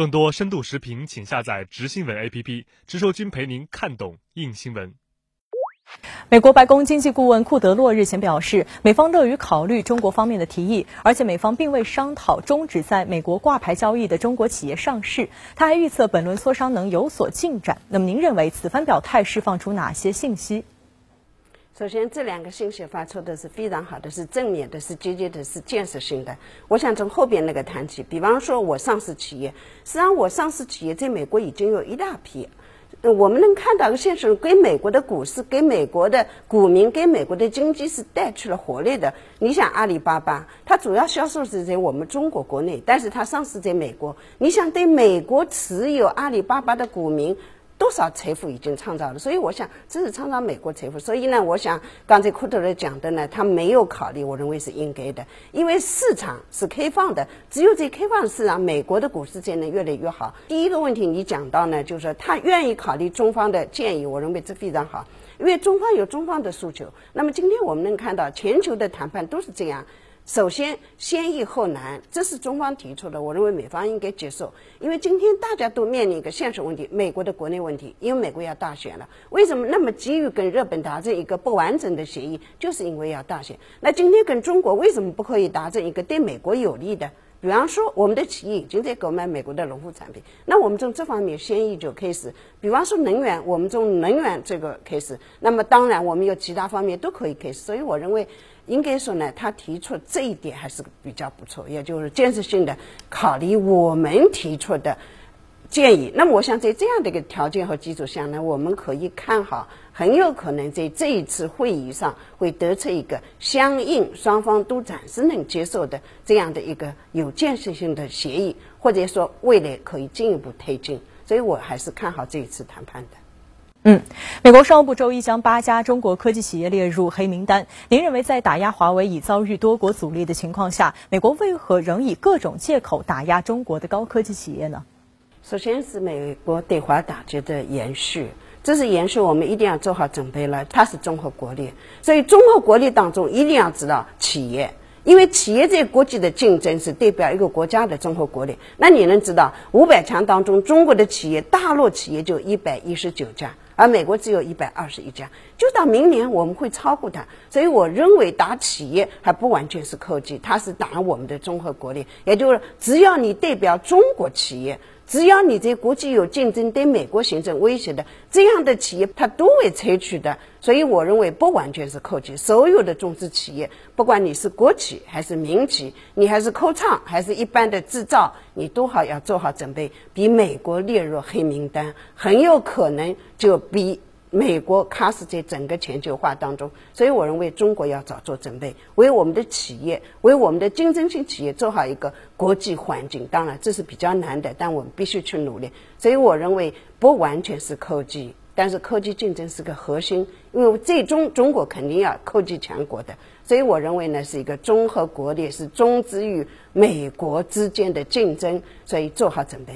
更多深度视频，请下载直新闻 APP，直说君陪您看懂硬新闻。美国白宫经济顾问库德洛日前表示，美方乐于考虑中国方面的提议，而且美方并未商讨终止在美国挂牌交易的中国企业上市。他还预测本轮磋商能有所进展。那么，您认为此番表态释放出哪些信息？首先，这两个信息发出的是非常好的，是正面的，是积极的，是建设性的。我想从后边那个谈起，比方说我上市企业，实际上我上市企业在美国已经有一大批。我们能看到个现实，给美国的股市、给美国的股民、给美国的经济是带去了活力的。你想，阿里巴巴，它主要销售是在我们中国国内，但是它上市在美国。你想，对美国持有阿里巴巴的股民。多少财富已经创造了？所以我想，这是创造美国财富。所以呢，我想刚才库特勒讲的呢，他没有考虑，我认为是应该的，因为市场是开放的，只有在开放市场，美国的股市才能越来越好。第一个问题你讲到呢，就是他愿意考虑中方的建议，我认为这非常好，因为中方有中方的诉求。那么今天我们能看到，全球的谈判都是这样。首先，先易后难，这是中方提出的，我认为美方应该接受。因为今天大家都面临一个现实问题，美国的国内问题，因为美国要大选了。为什么那么急于跟日本达成一个不完整的协议？就是因为要大选。那今天跟中国为什么不可以达成一个对美国有利的？比方说，我们的企业已经在购买美国的农副产品，那我们从这方面先易就开始。比方说能源，我们从能源这个开始。那么当然，我们有其他方面都可以开始。所以我认为。应该说呢，他提出这一点还是比较不错，也就是建设性的考虑我们提出的建议。那么，我想在这样的一个条件和基础下呢，我们可以看好，很有可能在这一次会议上会得出一个相应双方都暂时能接受的这样的一个有建设性的协议，或者说未来可以进一步推进。所以我还是看好这一次谈判的。嗯，美国商务部周一将八家中国科技企业列入黑名单。您认为，在打压华为已遭遇多国阻力的情况下，美国为何仍以各种借口打压中国的高科技企业呢？首先是美国对华打击的延续，这是延续，我们一定要做好准备了。它是综合国力，所以综合国力当中一定要知道企业，因为企业在国际的竞争是代表一个国家的综合国力。那你能知道，五百强当中，中国的企业，大陆企业就一百一十九家。而美国只有一百二十一家，就到明年我们会超过它，所以我认为打企业还不完全是科技，它是打我们的综合国力，也就是只要你代表中国企业。只要你在国际有竞争，对美国形成威胁的这样的企业，它都会采取的。所以我认为不完全是科技，所有的中资企业，不管你是国企还是民企，你还是科创还是一般的制造，你都好要做好准备。比美国列入黑名单，很有可能就比。美国卡死在整个全球化当中，所以我认为中国要早做准备，为我们的企业，为我们的竞争性企业做好一个国际环境。当然这是比较难的，但我们必须去努力。所以我认为不完全是科技，但是科技竞争是个核心，因为最终中国肯定要科技强国的。所以我认为呢是一个综合国力，是中资与美国之间的竞争，所以做好准备。